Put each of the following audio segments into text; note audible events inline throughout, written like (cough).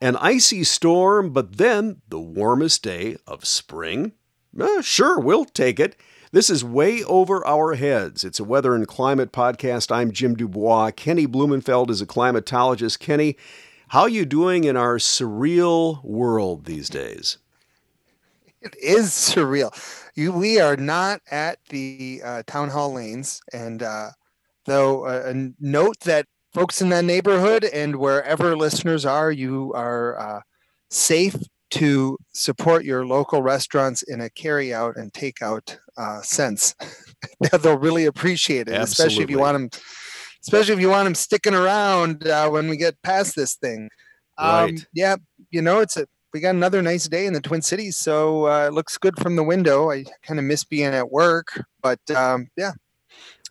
An icy storm, but then the warmest day of spring? Uh, sure, we'll take it. This is Way Over Our Heads. It's a weather and climate podcast. I'm Jim du Bois. Kenny Blumenfeld is a climatologist. Kenny, how are you doing in our surreal world these days? It is surreal. You, we are not at the uh, town hall lanes, and uh, though uh, a note that folks in that neighborhood and wherever listeners are, you are uh, safe to support your local restaurants in a carry out and takeout uh, sense. (laughs) They'll really appreciate it, Absolutely. especially if you want them, especially if you want them sticking around uh, when we get past this thing. Um, Right. Yeah, you know, it's a we got another nice day in the Twin Cities, so uh, it looks good from the window. I kind of miss being at work, but um, yeah,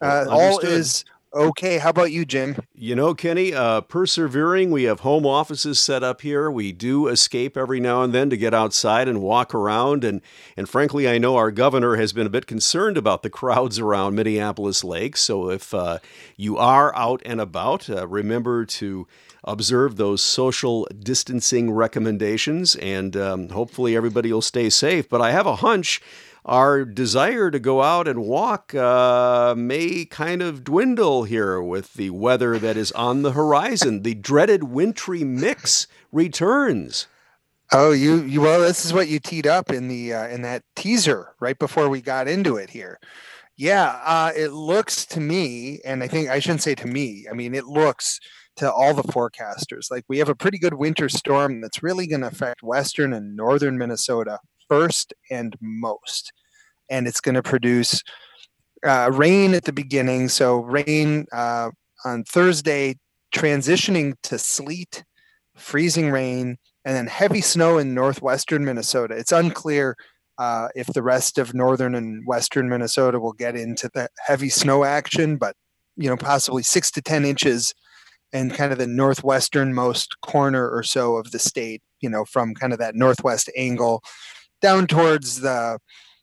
uh, all is okay. How about you, Jim? You know, Kenny, uh, persevering. We have home offices set up here. We do escape every now and then to get outside and walk around. And, and frankly, I know our governor has been a bit concerned about the (laughs) crowds around Minneapolis Lake. So if uh, you are out and about, uh, remember to observe those social distancing recommendations, and um, hopefully everybody will stay safe. But I have a hunch our desire to go out and walk uh, may kind of dwindle here with the weather that is on the horizon. The dreaded wintry mix returns. Oh, you, you well, this is what you teed up in the uh, in that teaser right before we got into it here. Yeah, uh, it looks to me, and I think I shouldn't say to me. I mean, it looks to all the forecasters like we have a pretty good winter storm that's really going to affect western and northern Minnesota first and most, and it's going to produce uh, rain at the beginning. So rain uh, on Thursday, transitioning to sleet, freezing rain, and then heavy snow in northwestern Minnesota. It's unclear uh, if the rest of northern and western Minnesota will get into the heavy snow action, but you know, possibly six to ten inches in kind of the northwesternmost corner or so of the state. You know, from kind of that northwest angle down towards the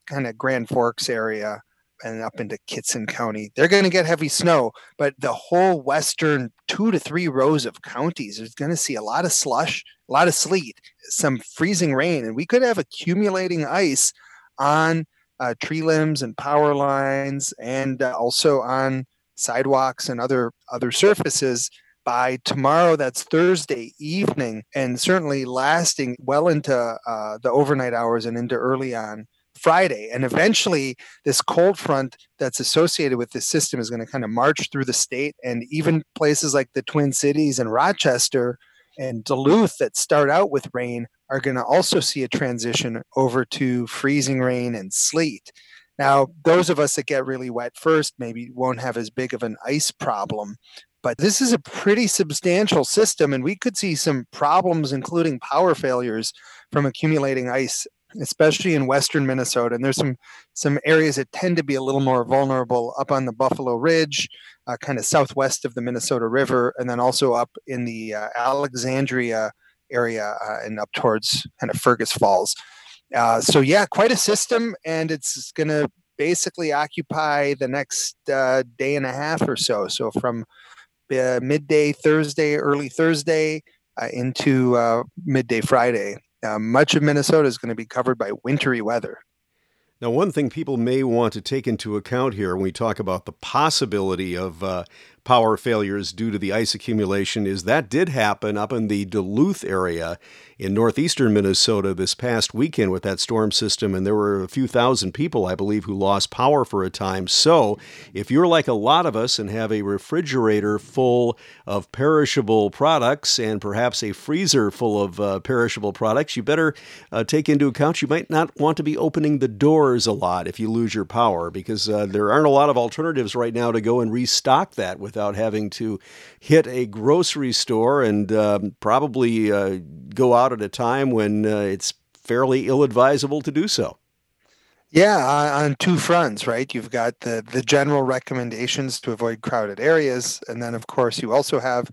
kind of Grand Forks area and up into Kittson County. They're going to get heavy snow, but the whole western two to three rows of counties is going to see a lot of slush, a lot of sleet, some freezing rain, and we could have accumulating ice on uh, tree limbs and power lines, and uh, also on sidewalks and other other surfaces by tomorrow that's thursday evening and certainly lasting well into uh, the overnight hours and into early on friday. And eventually this cold front that's associated with this system is going to kind of march through the state and even places like the twin cities and rochester and duluth that start out with rain are going to also see a transition over to freezing rain and sleet. Now those of us that get really wet first maybe won't have as big of an ice problem but this is a pretty substantial system and we could see some problems including power failures from accumulating ice especially in western minnesota. And there's some some areas that tend to be a little more vulnerable up on the buffalo ridge uh, kind of southwest of the minnesota river and then also up in the uh, alexandria area uh, and up towards kind of fergus falls. Uh, so yeah quite a system and it's going to basically occupy the next uh, day and a half or so. So from uh, midday Thursday, early Thursday uh, into uh, midday Friday. Uh, much of Minnesota is going to be covered by wintry weather. Now, one thing people may want to take into account here when we talk about the possibility of uh, power failures due to the ice accumulation is that did happen up in the Duluth area in northeastern Minnesota this past weekend with that storm system, and there were a few thousand people, I believe, who lost power for a time. So, if you're like a lot of us and have a refrigerator full of perishable products and perhaps a freezer full of uh, perishable products, you better uh, take into account you might not want to be opening the doors a lot if you lose your power because uh, there aren't a lot of alternatives right now to go and restock that without having to hit a grocery store and um, probably uh, go out at a time when uh, it's fairly ill advisable to do so. Yeah, on, on two fronts, right? You've got the the general recommendations to avoid crowded areas, and then of course you also have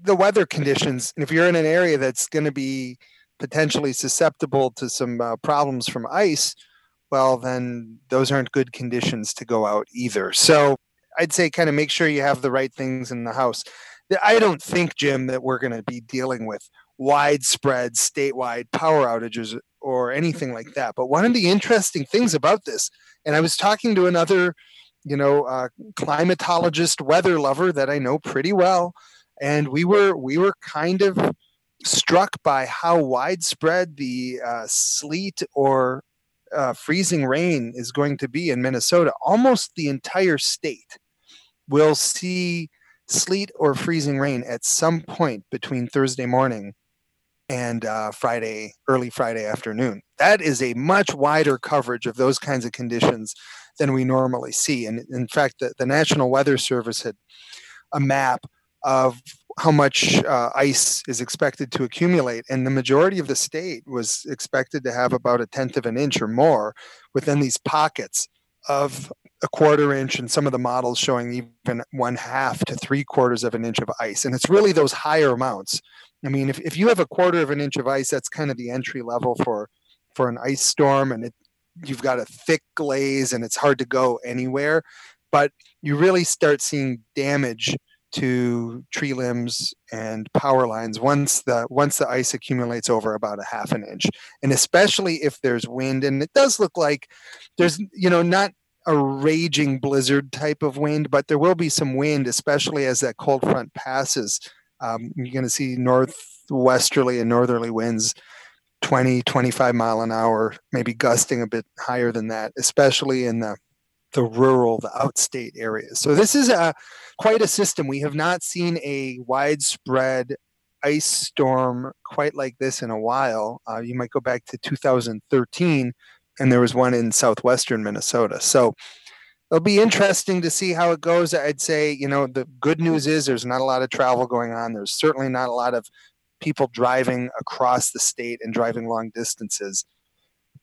the weather conditions. And if you're in an area that's going to be potentially susceptible to some uh, problems from ice, well, then those aren't good conditions to go out either. So I'd say kind of make sure you have the right things in the house. I don't think, Jim, that we're going to be dealing with widespread statewide power outages or anything like that. But one of the interesting things about this, and I was talking to another, you know, uh, climatologist, weather lover that I know pretty well, and we were we were kind of struck by how widespread the uh, sleet or uh, freezing rain is going to be in Minnesota. Almost the entire state will see sleet or freezing rain at some point between Thursday morning and uh, Friday, early Friday afternoon. That is a much wider coverage of those kinds of conditions than we normally see. And in fact, the, the National Weather Service had a map of how much uh, ice is expected to accumulate, and the majority of the state was expected to have about a tenth of an inch or more within these pockets of a quarter inch, and some of the models showing even one half to three quarters of an inch of ice. And it's really those higher amounts. I mean, if, if you have a quarter of an inch of ice, that's kind of the entry level for for an ice storm, and it you've got a thick glaze, and it's hard to go anywhere. But you really start seeing damage to tree limbs and power lines once the once the ice accumulates over about a half an inch and especially if there's wind and it does look like there's you know not a raging blizzard type of wind but there will be some wind especially as that cold front passes um, you're going to see northwesterly and northerly winds 20 25 mile an hour maybe gusting a bit higher than that especially in the the rural, the outstate areas. So this is a quite a system. We have not seen a widespread ice storm quite like this in a while. Uh, you might go back to 2013, and there was one in southwestern Minnesota. So it'll be interesting to see how it goes. I'd say, you know, the good news is there's not a lot of travel going on. There's certainly not a lot of people driving across the state and driving long distances.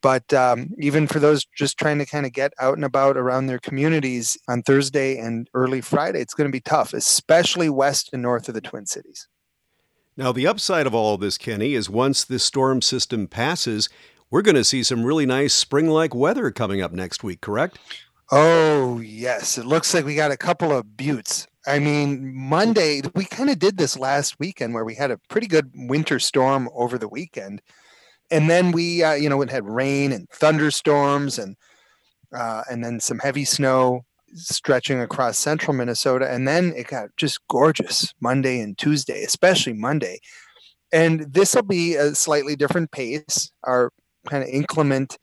But um, even for those just trying to kind of get out and about around their communities on Thursday and early Friday, it's going to be tough, especially west and north of the Twin Cities. Now, the upside of all of this, Kenny, is once this storm system passes, we're going to see some really nice spring like weather coming up next week, correct? Oh, yes. It looks like we got a couple of beauts. I mean, Monday, we kind of did this last weekend where we had a pretty good winter storm over the weekend and then we, uh, you know, it had rain and thunderstorms and uh, and then some heavy snow stretching across central Minnesota, and then it got just gorgeous Monday and Tuesday, especially Monday. And this will be a slightly different pace. Our kind of inclement,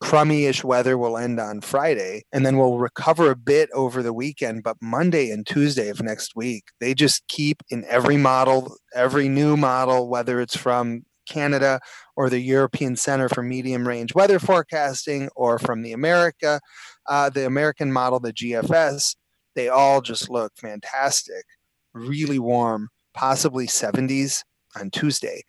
crummy-ish weather will end on Friday, and then we'll recover a bit over the weekend. But Monday and Tuesday of next week, they just keep in every model, every new model, whether it's from Canada or the European Center for Medium Range Weather Forecasting or from the America, uh, the American model, the GFS, they all just look fantastic, really warm, possibly 70s on Tuesday.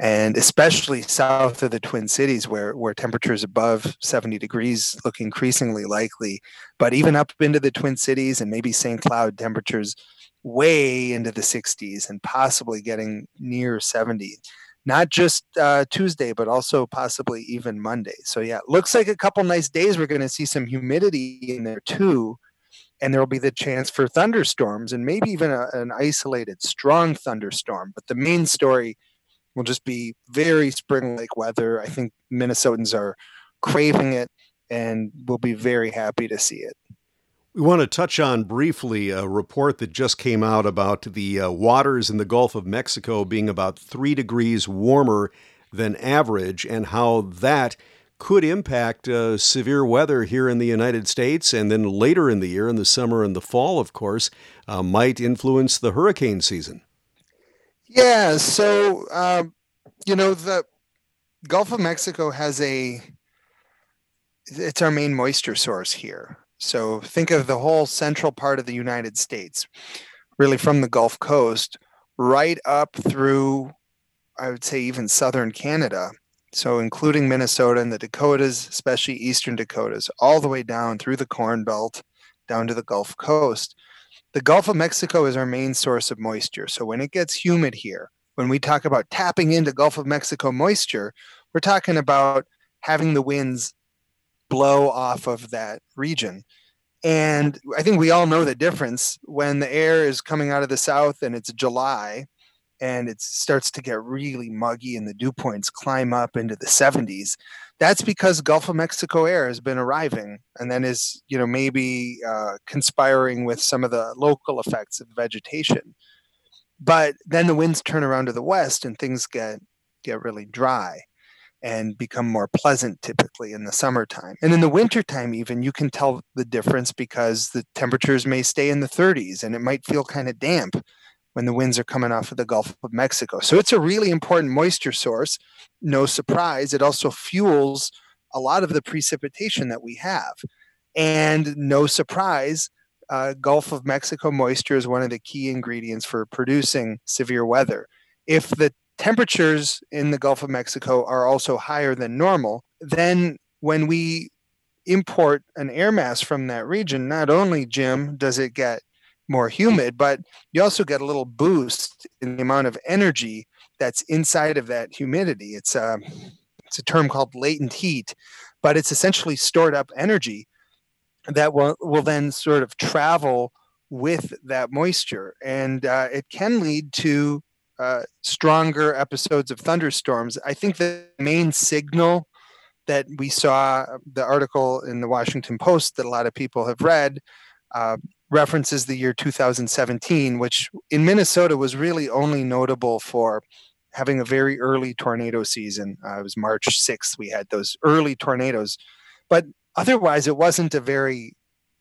And especially south of the Twin Cities, where, where temperatures above 70 degrees look increasingly likely. But even up into the Twin Cities and maybe St. Cloud, temperatures way into the 60s and possibly getting near 70 not just uh, Tuesday, but also possibly even Monday. So yeah, looks like a couple nice days. We're going to see some humidity in there too, and there will be the chance for thunderstorms and maybe even a, an isolated strong thunderstorm. But the main story will just be very spring-like weather. I think Minnesotans are craving it, and we'll be very happy to see it. We want to touch on briefly a report that just came out about the uh, waters in the Gulf of Mexico being about three degrees warmer than average and how that could impact uh, severe weather here in the United States and then later in the year, in the summer and the fall, of course, uh, might influence the hurricane season. Yeah, so, um, you know, the Gulf of Mexico has a, it's our main moisture source here. So think of the whole central part of the United States, really from the Gulf Coast right up through, I would say, even southern Canada. So, including Minnesota and the Dakotas, especially eastern Dakotas, all the way down through the Corn Belt, down to the Gulf Coast. The Gulf of Mexico is our main source of moisture. So, when it gets humid here, when we talk about tapping into Gulf of Mexico moisture, we're talking about having the winds blow off of that region. And I think we all know the difference when the air is coming out of the south and it's July and it starts to get really muggy and the dew points climb up into the 70s that's because gulf of mexico air has been arriving and then is you know maybe uh, conspiring with some of the local effects of vegetation but then the winds turn around to the west and things get get really dry and become more pleasant typically in the summertime. And in the wintertime, even you can tell the difference because the temperatures may stay in the 30s and it might feel kind of damp when the winds are coming off of the Gulf of Mexico. So it's a really important moisture source. No surprise. It also fuels a lot of the precipitation that we have. And no surprise, uh, Gulf of Mexico moisture is one of the key ingredients for producing severe weather. If the temperatures in the Gulf of Mexico are also higher than normal, then when we import an air mass from that region, not only, Jim, does it get more humid, but you also get a little boost in the amount of energy that's inside of that humidity. It's a, um, it's a term called latent heat, but it's essentially stored up energy that will, will then sort of travel with that moisture. And uh, it can lead to uh, stronger episodes of thunderstorms. I think the main signal that we saw, the article in the Washington Post that a lot of people have read, uh, references the year 2017, which in Minnesota was really only notable for having a very early tornado season. Uh, it was March 6th, we had those early tornadoes. But otherwise, it wasn't a very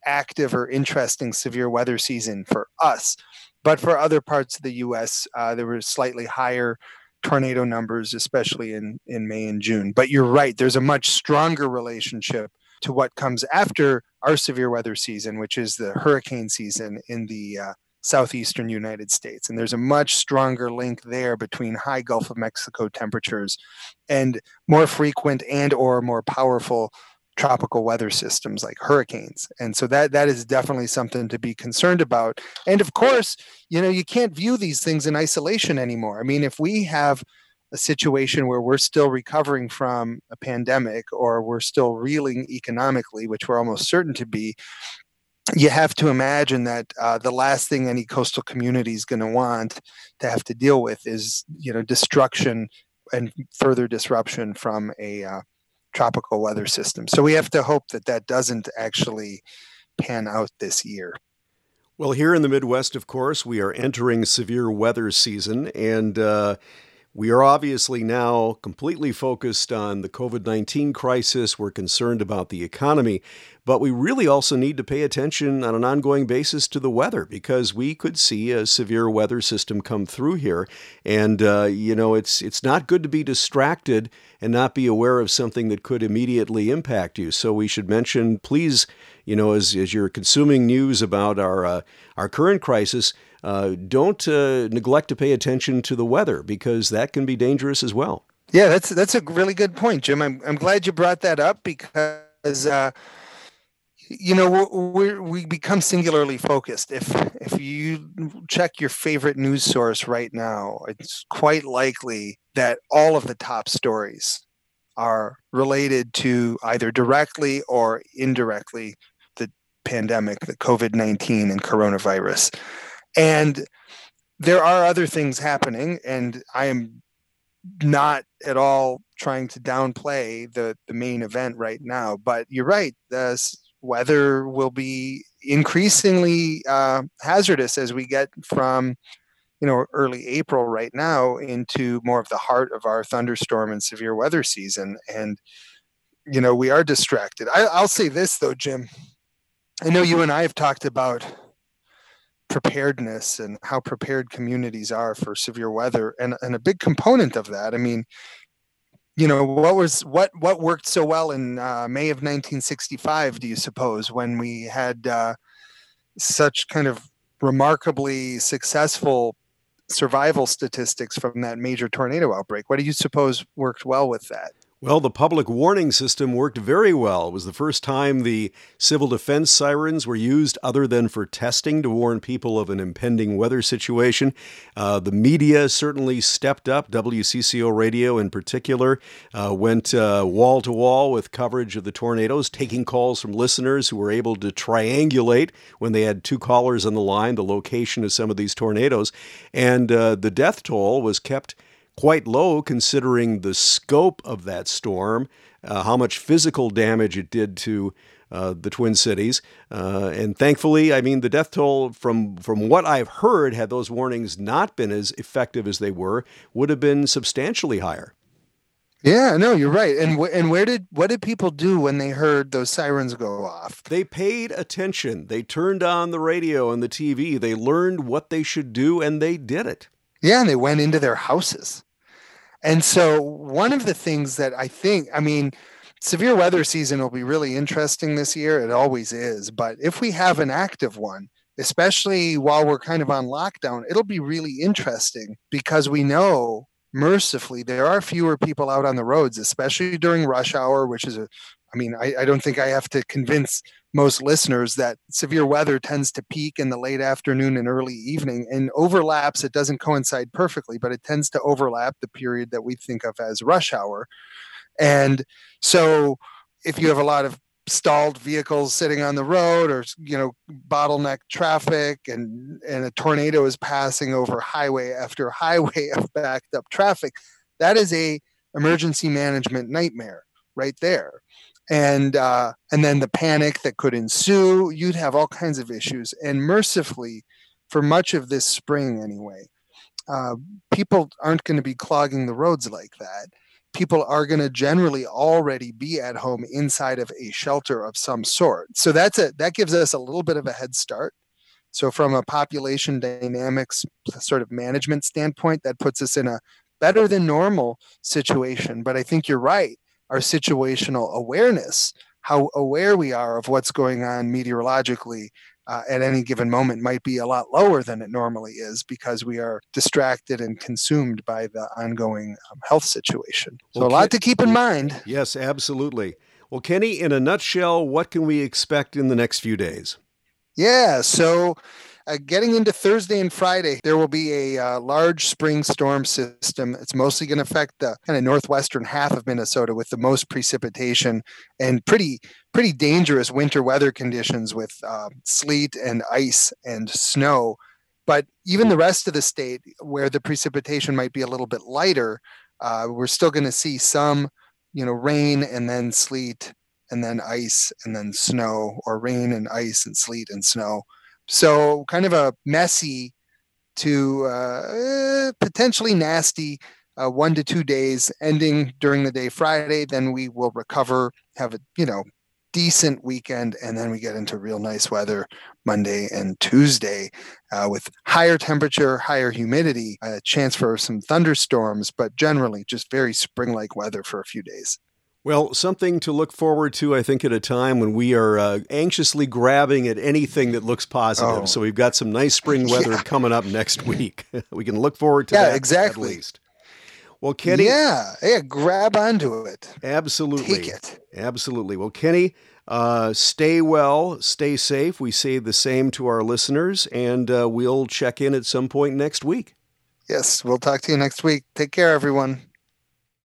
active or interesting severe weather season for us. But for other parts of the US, uh, there were slightly higher tornado numbers, especially in, in May and June. But you're right, there's a much stronger relationship to what comes after our severe weather season, which is the hurricane season in the uh, southeastern United States. And there's a much stronger link there between high Gulf of Mexico temperatures and more frequent and or more powerful tropical weather systems like hurricanes. And so that that is definitely something to be concerned about. And of course, you know, you can't view these things in isolation anymore. I mean, if we have a situation where we're still recovering from a pandemic or we're still reeling economically, which we're almost certain to be, you have to imagine that uh, the last thing any coastal community is going to want to have to deal with is, you know, destruction and further disruption from a uh, tropical weather system. So we have to hope that that doesn't actually pan out this year. Well, here in the Midwest, of course, we are entering severe weather season, and uh, we are obviously now completely focused on the COVID 19 crisis. We're concerned about the economy, but we really also need to pay attention on an ongoing basis to the weather because we could see a severe weather system come through here. And, uh, you know, it's, it's not good to be distracted and not be aware of something that could immediately impact you. So we should mention, please, you know, as, as you're consuming news about our, uh, our current crisis, uh, don't uh, neglect to pay attention to the weather because that can be dangerous as well. Yeah, that's that's a really good point, Jim. I'm I'm glad you brought that up because uh, you know we we become singularly focused. If if you check your favorite news source right now, it's quite likely that all of the top stories are related to either directly or indirectly the pandemic, the COVID nineteen and coronavirus. And there are other things happening, and I am not at all trying to downplay the, the main event right now. But you're right, the weather will be increasingly uh, hazardous as we get from you know early April right now into more of the heart of our thunderstorm and severe weather season, and you know we are distracted. I, I'll say this though, Jim. I know you and I have talked about preparedness and how prepared communities are for severe weather and, and a big component of that i mean you know what was what what worked so well in uh, may of 1965 do you suppose when we had uh, such kind of remarkably successful survival statistics from that major tornado outbreak? What do you suppose worked well with that Well, the public warning system worked very well. It was the first time the civil defense sirens were used other than for testing to warn people of an impending weather situation. Uh, the media certainly stepped up. WCCO radio, in particular, uh, went wall to wall with coverage of the tornadoes, taking calls from listeners who were able to triangulate when they had two callers on the line the location of some of these tornadoes. And uh, the death toll was kept quite low considering the scope of that storm, uh, how much physical damage it did to uh, the Twin Cities. Uh, and thankfully, I mean, the death toll, from, from what I've heard, had those warnings not been as effective as they were, would have been substantially higher. Yeah, no, you're right. And and where did what did people do when they heard those sirens go off? They paid attention. They turned on the radio and the TV. They learned what they should do and they did it. Yeah, and they went into their houses. And so, one of the things that I think, I mean, severe weather season will be really interesting this year. It always is. But if we have an active one, especially while we're kind of on lockdown, it'll be really interesting because we know mercifully there are fewer people out on the roads, especially during rush hour, which is a, I mean, I, I don't think I have to convince most listeners that severe weather tends to peak in the late afternoon and early evening and overlaps. It doesn't coincide perfectly, but it tends to overlap the period that we think of as rush hour. And so if you have a lot of stalled vehicles sitting on the road or you know bottleneck traffic and and a tornado is passing over highway after (laughs) highway of backed up traffic that is a emergency management nightmare right there and uh, and then the panic that could ensue. You'd have all kinds of issues. And mercifully, for much of this spring anyway, uh, people aren't going to be clogging the roads like that. People are going to generally already be at home inside of a shelter of some sort. So that's a that gives us a little bit of a head start. So from a population dynamics sort of management standpoint, that puts us in a better than normal situation. But I think you're right our situational awareness, how aware we are of what's going on meteorologically uh, at any given moment might be a lot lower than it normally is because we are distracted and consumed by the ongoing um, health situation. So, well, a lot to keep in mind. Yes, absolutely. Well, Kenny, in a nutshell, what can we expect in the next few days? Yeah, so uh, getting into Thursday and Friday, there will be a uh, large spring storm system. It's mostly going to affect the kind of northwestern half of Minnesota with the most precipitation and pretty pretty dangerous winter weather conditions with uh, sleet and ice and snow. But even the rest of the state, where the precipitation might be a little bit lighter, uh, we're still going to see some, you know, rain and then sleet and then ice and then snow, or rain and ice and sleet and snow. So kind of a messy to uh, potentially nasty uh, one to two days, ending during the day Friday. Then we will recover, have a you know decent weekend, and then we get into real nice weather Monday and Tuesday uh, with higher temperature, higher humidity, a chance for some thunderstorms, but generally just very spring-like weather for a few days. Well, something to look forward to, I think, at a time when we are uh, anxiously grabbing at anything that looks positive. Oh. So we've got some nice spring (laughs) weather yeah. coming up next week. (laughs) we can look forward to yeah, that. exactly. At least. Well, Kenny. Yeah, yeah, grab onto it. Absolutely. Take it. Absolutely. Well, Kenny, uh, stay well, stay safe. We say the same to our listeners, and uh, we'll check in at some point next week. Yes, we'll talk to you next week. Take care, everyone.